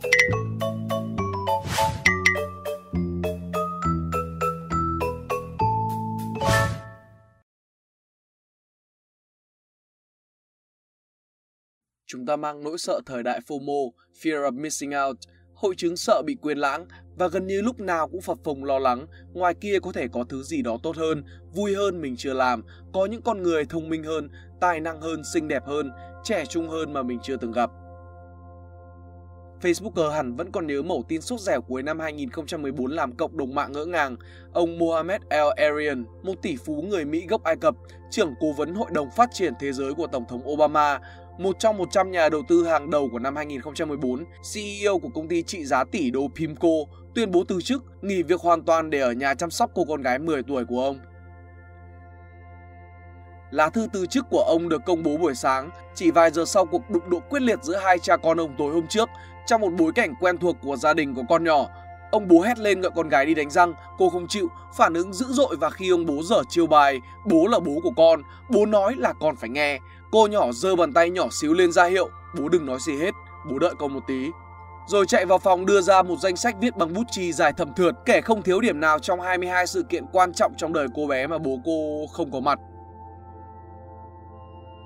Chúng ta mang nỗi sợ thời đại FOMO, Fear of Missing Out, hội chứng sợ bị quên lãng và gần như lúc nào cũng phập phồng lo lắng ngoài kia có thể có thứ gì đó tốt hơn, vui hơn mình chưa làm, có những con người thông minh hơn, tài năng hơn, xinh đẹp hơn, trẻ trung hơn mà mình chưa từng gặp. Facebooker hẳn vẫn còn nhớ mẩu tin sốt dẻo cuối năm 2014 làm cộng đồng mạng ngỡ ngàng. Ông Mohamed El-Arian, một tỷ phú người Mỹ gốc Ai Cập, trưởng cố vấn Hội đồng Phát triển Thế giới của Tổng thống Obama, một trong 100 nhà đầu tư hàng đầu của năm 2014, CEO của công ty trị giá tỷ đô Pimco, tuyên bố từ chức, nghỉ việc hoàn toàn để ở nhà chăm sóc cô con gái 10 tuổi của ông. Lá thư từ chức của ông được công bố buổi sáng, chỉ vài giờ sau cuộc đụng độ quyết liệt giữa hai cha con ông tối hôm trước, trong một bối cảnh quen thuộc của gia đình có con nhỏ. Ông bố hét lên gọi con gái đi đánh răng, cô không chịu, phản ứng dữ dội và khi ông bố dở chiêu bài, bố là bố của con, bố nói là con phải nghe. Cô nhỏ giơ bàn tay nhỏ xíu lên ra hiệu, bố đừng nói gì hết, bố đợi con một tí. Rồi chạy vào phòng đưa ra một danh sách viết bằng bút chì dài thầm thượt, kể không thiếu điểm nào trong 22 sự kiện quan trọng trong đời cô bé mà bố cô không có mặt.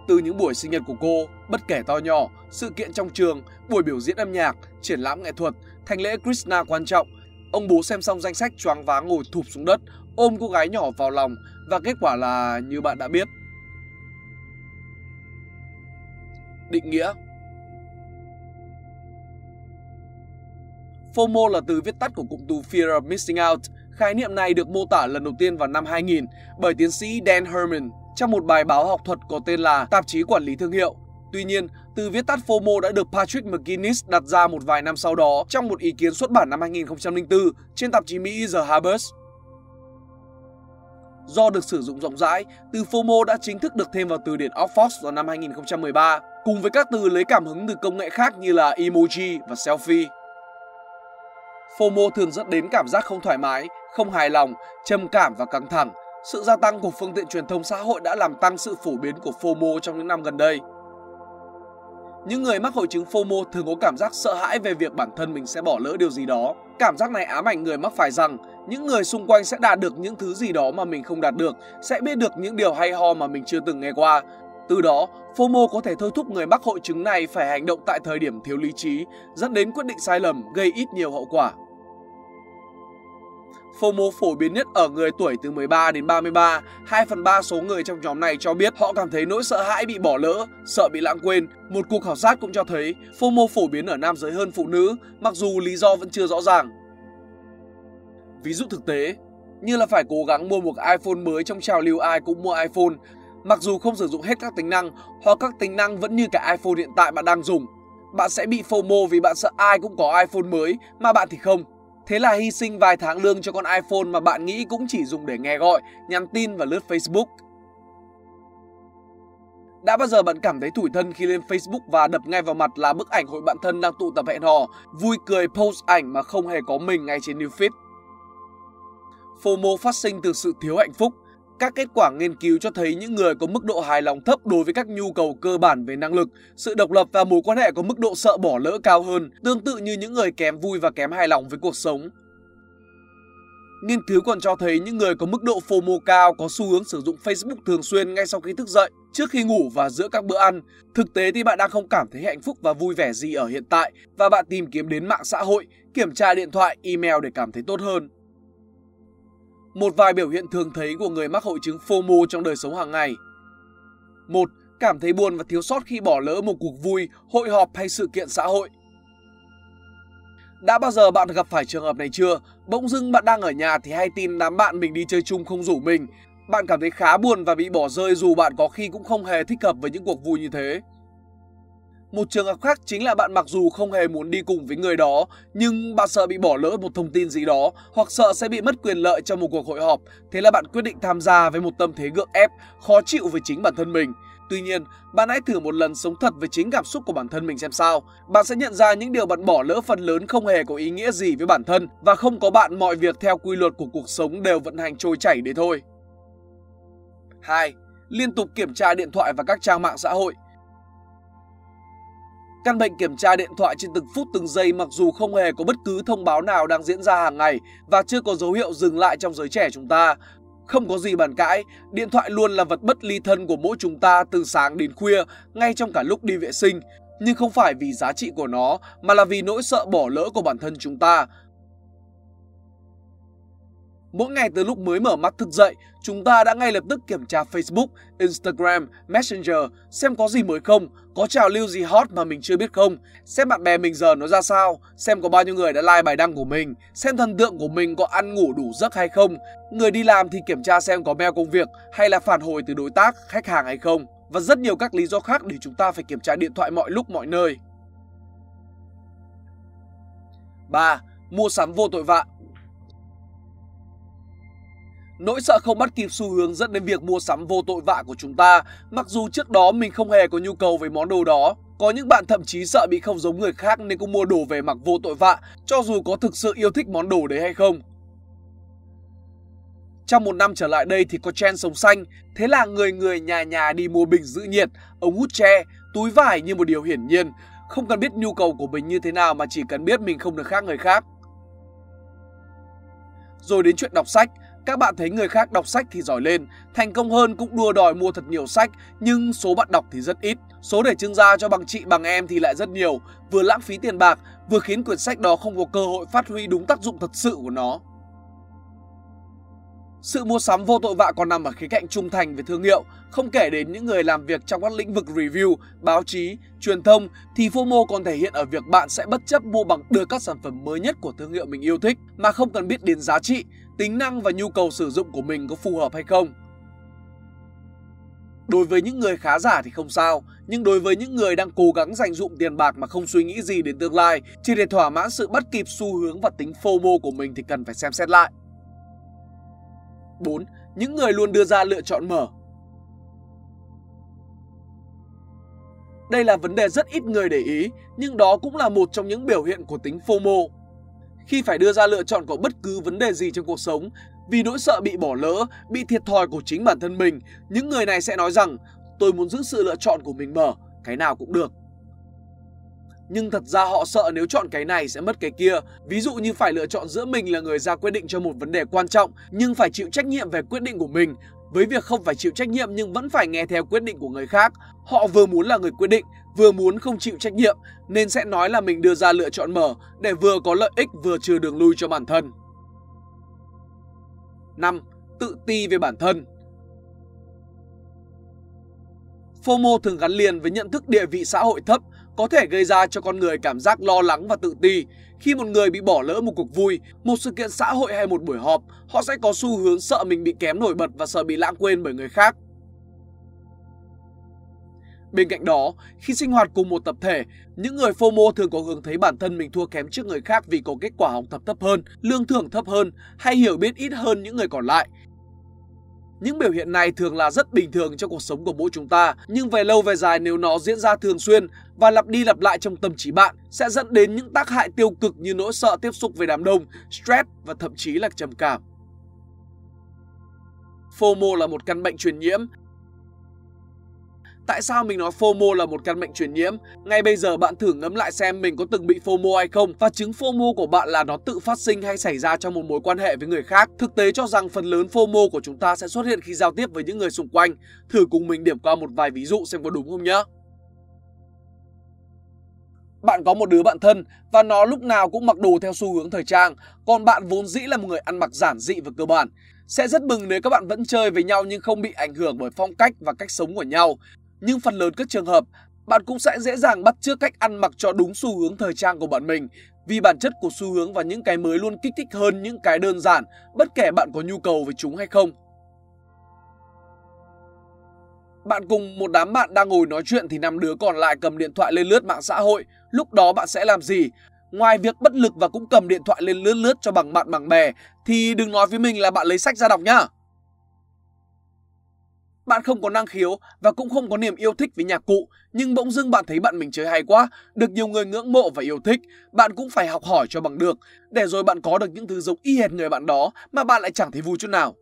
Từ những buổi sinh nhật của cô, bất kể to nhỏ, sự kiện trong trường, buổi biểu diễn âm nhạc, triển lãm nghệ thuật, thành lễ Krishna quan trọng, ông bố xem xong danh sách choáng váng ngồi thụp xuống đất, ôm cô gái nhỏ vào lòng và kết quả là như bạn đã biết. Định nghĩa FOMO là từ viết tắt của cụm từ Fear of Missing Out. Khái niệm này được mô tả lần đầu tiên vào năm 2000 bởi tiến sĩ Dan Herman trong một bài báo học thuật có tên là Tạp chí Quản lý Thương hiệu. Tuy nhiên, từ viết tắt FOMO đã được Patrick McGuinness đặt ra một vài năm sau đó trong một ý kiến xuất bản năm 2004 trên tạp chí Mỹ The Harvard. Do được sử dụng rộng rãi, từ FOMO đã chính thức được thêm vào từ điển Oxford vào năm 2013, cùng với các từ lấy cảm hứng từ công nghệ khác như là emoji và selfie. FOMO thường dẫn đến cảm giác không thoải mái, không hài lòng, trầm cảm và căng thẳng, sự gia tăng của phương tiện truyền thông xã hội đã làm tăng sự phổ biến của FOMO trong những năm gần đây. Những người mắc hội chứng FOMO thường có cảm giác sợ hãi về việc bản thân mình sẽ bỏ lỡ điều gì đó. Cảm giác này ám ảnh người mắc phải rằng những người xung quanh sẽ đạt được những thứ gì đó mà mình không đạt được, sẽ biết được những điều hay ho mà mình chưa từng nghe qua. Từ đó, FOMO có thể thôi thúc người mắc hội chứng này phải hành động tại thời điểm thiếu lý trí, dẫn đến quyết định sai lầm gây ít nhiều hậu quả. FOMO phổ biến nhất ở người tuổi từ 13 đến 33, 2 phần 3 số người trong nhóm này cho biết họ cảm thấy nỗi sợ hãi bị bỏ lỡ, sợ bị lãng quên. Một cuộc khảo sát cũng cho thấy FOMO phổ biến ở nam giới hơn phụ nữ, mặc dù lý do vẫn chưa rõ ràng. Ví dụ thực tế, như là phải cố gắng mua một iPhone mới trong trào lưu ai cũng mua iPhone, mặc dù không sử dụng hết các tính năng hoặc các tính năng vẫn như cả iPhone hiện tại bạn đang dùng. Bạn sẽ bị FOMO vì bạn sợ ai cũng có iPhone mới mà bạn thì không. Thế là hy sinh vài tháng lương cho con iPhone mà bạn nghĩ cũng chỉ dùng để nghe gọi, nhắn tin và lướt Facebook. Đã bao giờ bạn cảm thấy tủi thân khi lên Facebook và đập ngay vào mặt là bức ảnh hội bạn thân đang tụ tập hẹn hò, vui cười post ảnh mà không hề có mình ngay trên new feed? FOMO phát sinh từ sự thiếu hạnh phúc, các kết quả nghiên cứu cho thấy những người có mức độ hài lòng thấp đối với các nhu cầu cơ bản về năng lực, sự độc lập và mối quan hệ có mức độ sợ bỏ lỡ cao hơn, tương tự như những người kém vui và kém hài lòng với cuộc sống. Nghiên cứu còn cho thấy những người có mức độ FOMO cao có xu hướng sử dụng Facebook thường xuyên ngay sau khi thức dậy, trước khi ngủ và giữa các bữa ăn. Thực tế thì bạn đang không cảm thấy hạnh phúc và vui vẻ gì ở hiện tại và bạn tìm kiếm đến mạng xã hội, kiểm tra điện thoại, email để cảm thấy tốt hơn. Một vài biểu hiện thường thấy của người mắc hội chứng FOMO trong đời sống hàng ngày. một Cảm thấy buồn và thiếu sót khi bỏ lỡ một cuộc vui, hội họp hay sự kiện xã hội. Đã bao giờ bạn gặp phải trường hợp này chưa? Bỗng dưng bạn đang ở nhà thì hay tin đám bạn mình đi chơi chung không rủ mình. Bạn cảm thấy khá buồn và bị bỏ rơi dù bạn có khi cũng không hề thích hợp với những cuộc vui như thế. Một trường hợp khác chính là bạn mặc dù không hề muốn đi cùng với người đó, nhưng bạn sợ bị bỏ lỡ một thông tin gì đó hoặc sợ sẽ bị mất quyền lợi trong một cuộc hội họp, thế là bạn quyết định tham gia với một tâm thế gượng ép, khó chịu với chính bản thân mình. Tuy nhiên, bạn hãy thử một lần sống thật với chính cảm xúc của bản thân mình xem sao. Bạn sẽ nhận ra những điều bạn bỏ lỡ phần lớn không hề có ý nghĩa gì với bản thân và không có bạn mọi việc theo quy luật của cuộc sống đều vận hành trôi chảy đấy thôi. 2. Liên tục kiểm tra điện thoại và các trang mạng xã hội Căn bệnh kiểm tra điện thoại trên từng phút từng giây mặc dù không hề có bất cứ thông báo nào đang diễn ra hàng ngày và chưa có dấu hiệu dừng lại trong giới trẻ chúng ta. Không có gì bàn cãi, điện thoại luôn là vật bất ly thân của mỗi chúng ta từ sáng đến khuya, ngay trong cả lúc đi vệ sinh. Nhưng không phải vì giá trị của nó, mà là vì nỗi sợ bỏ lỡ của bản thân chúng ta. Mỗi ngày từ lúc mới mở mắt thức dậy, chúng ta đã ngay lập tức kiểm tra Facebook, Instagram, Messenger xem có gì mới không, có trào lưu gì hot mà mình chưa biết không, xem bạn bè mình giờ nó ra sao, xem có bao nhiêu người đã like bài đăng của mình, xem thần tượng của mình có ăn ngủ đủ giấc hay không. Người đi làm thì kiểm tra xem có mail công việc hay là phản hồi từ đối tác, khách hàng hay không và rất nhiều các lý do khác để chúng ta phải kiểm tra điện thoại mọi lúc mọi nơi. 3. Mua sắm vô tội vạ Nỗi sợ không bắt kịp xu hướng dẫn đến việc mua sắm vô tội vạ của chúng ta, mặc dù trước đó mình không hề có nhu cầu về món đồ đó. Có những bạn thậm chí sợ bị không giống người khác nên cũng mua đồ về mặc vô tội vạ, cho dù có thực sự yêu thích món đồ đấy hay không. Trong một năm trở lại đây thì có trend sống xanh, thế là người người nhà nhà đi mua bình giữ nhiệt, ống hút tre, túi vải như một điều hiển nhiên. Không cần biết nhu cầu của mình như thế nào mà chỉ cần biết mình không được khác người khác. Rồi đến chuyện đọc sách, các bạn thấy người khác đọc sách thì giỏi lên, thành công hơn cũng đua đòi mua thật nhiều sách, nhưng số bạn đọc thì rất ít. Số để trưng ra cho bằng chị bằng em thì lại rất nhiều, vừa lãng phí tiền bạc, vừa khiến quyển sách đó không có cơ hội phát huy đúng tác dụng thật sự của nó. Sự mua sắm vô tội vạ còn nằm ở khía cạnh trung thành về thương hiệu, không kể đến những người làm việc trong các lĩnh vực review, báo chí, truyền thông thì FOMO còn thể hiện ở việc bạn sẽ bất chấp mua bằng được các sản phẩm mới nhất của thương hiệu mình yêu thích mà không cần biết đến giá trị, tính năng và nhu cầu sử dụng của mình có phù hợp hay không. Đối với những người khá giả thì không sao, nhưng đối với những người đang cố gắng dành dụm tiền bạc mà không suy nghĩ gì đến tương lai, chỉ để thỏa mãn sự bắt kịp xu hướng và tính FOMO của mình thì cần phải xem xét lại. 4. Những người luôn đưa ra lựa chọn mở. Đây là vấn đề rất ít người để ý, nhưng đó cũng là một trong những biểu hiện của tính FOMO. Khi phải đưa ra lựa chọn của bất cứ vấn đề gì trong cuộc sống, vì nỗi sợ bị bỏ lỡ, bị thiệt thòi của chính bản thân mình, những người này sẽ nói rằng tôi muốn giữ sự lựa chọn của mình mở, cái nào cũng được nhưng thật ra họ sợ nếu chọn cái này sẽ mất cái kia. Ví dụ như phải lựa chọn giữa mình là người ra quyết định cho một vấn đề quan trọng nhưng phải chịu trách nhiệm về quyết định của mình với việc không phải chịu trách nhiệm nhưng vẫn phải nghe theo quyết định của người khác. Họ vừa muốn là người quyết định, vừa muốn không chịu trách nhiệm nên sẽ nói là mình đưa ra lựa chọn mở để vừa có lợi ích vừa trừ đường lui cho bản thân. 5. Tự ti về bản thân FOMO thường gắn liền với nhận thức địa vị xã hội thấp có thể gây ra cho con người cảm giác lo lắng và tự ti. Khi một người bị bỏ lỡ một cuộc vui, một sự kiện xã hội hay một buổi họp, họ sẽ có xu hướng sợ mình bị kém nổi bật và sợ bị lãng quên bởi người khác. Bên cạnh đó, khi sinh hoạt cùng một tập thể, những người FOMO thường có hướng thấy bản thân mình thua kém trước người khác vì có kết quả học tập thấp hơn, lương thưởng thấp hơn hay hiểu biết ít hơn những người còn lại. Những biểu hiện này thường là rất bình thường trong cuộc sống của mỗi chúng ta, nhưng về lâu về dài nếu nó diễn ra thường xuyên và lặp đi lặp lại trong tâm trí bạn sẽ dẫn đến những tác hại tiêu cực như nỗi sợ tiếp xúc với đám đông, stress và thậm chí là trầm cảm. FOMO là một căn bệnh truyền nhiễm Tại sao mình nói FOMO là một căn bệnh truyền nhiễm? Ngay bây giờ bạn thử ngẫm lại xem mình có từng bị FOMO hay không và chứng FOMO của bạn là nó tự phát sinh hay xảy ra trong một mối quan hệ với người khác. Thực tế cho rằng phần lớn FOMO của chúng ta sẽ xuất hiện khi giao tiếp với những người xung quanh. Thử cùng mình điểm qua một vài ví dụ xem có đúng không nhé. Bạn có một đứa bạn thân và nó lúc nào cũng mặc đồ theo xu hướng thời trang, còn bạn vốn dĩ là một người ăn mặc giản dị và cơ bản. Sẽ rất mừng nếu các bạn vẫn chơi với nhau nhưng không bị ảnh hưởng bởi phong cách và cách sống của nhau nhưng phần lớn các trường hợp, bạn cũng sẽ dễ dàng bắt chước cách ăn mặc cho đúng xu hướng thời trang của bạn mình vì bản chất của xu hướng và những cái mới luôn kích thích hơn những cái đơn giản, bất kể bạn có nhu cầu với chúng hay không. Bạn cùng một đám bạn đang ngồi nói chuyện thì năm đứa còn lại cầm điện thoại lên lướt mạng xã hội. Lúc đó bạn sẽ làm gì? Ngoài việc bất lực và cũng cầm điện thoại lên lướt lướt cho bằng bạn bằng bè, thì đừng nói với mình là bạn lấy sách ra đọc nhá. Bạn không có năng khiếu và cũng không có niềm yêu thích với nhạc cụ, nhưng bỗng dưng bạn thấy bạn mình chơi hay quá, được nhiều người ngưỡng mộ và yêu thích, bạn cũng phải học hỏi cho bằng được, để rồi bạn có được những thứ giống y hệt người bạn đó mà bạn lại chẳng thấy vui chút nào.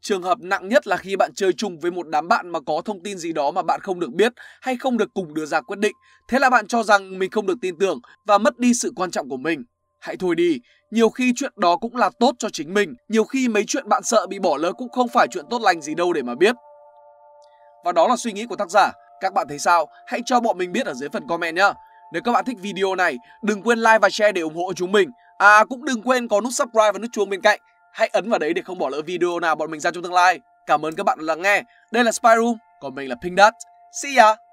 Trường hợp nặng nhất là khi bạn chơi chung với một đám bạn mà có thông tin gì đó mà bạn không được biết hay không được cùng đưa ra quyết định. Thế là bạn cho rằng mình không được tin tưởng và mất đi sự quan trọng của mình. Hãy thôi đi, nhiều khi chuyện đó cũng là tốt cho chính mình. Nhiều khi mấy chuyện bạn sợ bị bỏ lỡ cũng không phải chuyện tốt lành gì đâu để mà biết. Và đó là suy nghĩ của tác giả. Các bạn thấy sao? Hãy cho bọn mình biết ở dưới phần comment nhé. Nếu các bạn thích video này, đừng quên like và share để ủng hộ chúng mình. À cũng đừng quên có nút subscribe và nút chuông bên cạnh. Hãy ấn vào đấy để không bỏ lỡ video nào bọn mình ra trong tương lai. Cảm ơn các bạn đã lắng nghe. Đây là Spy Room, còn mình là Pink Dot. See ya!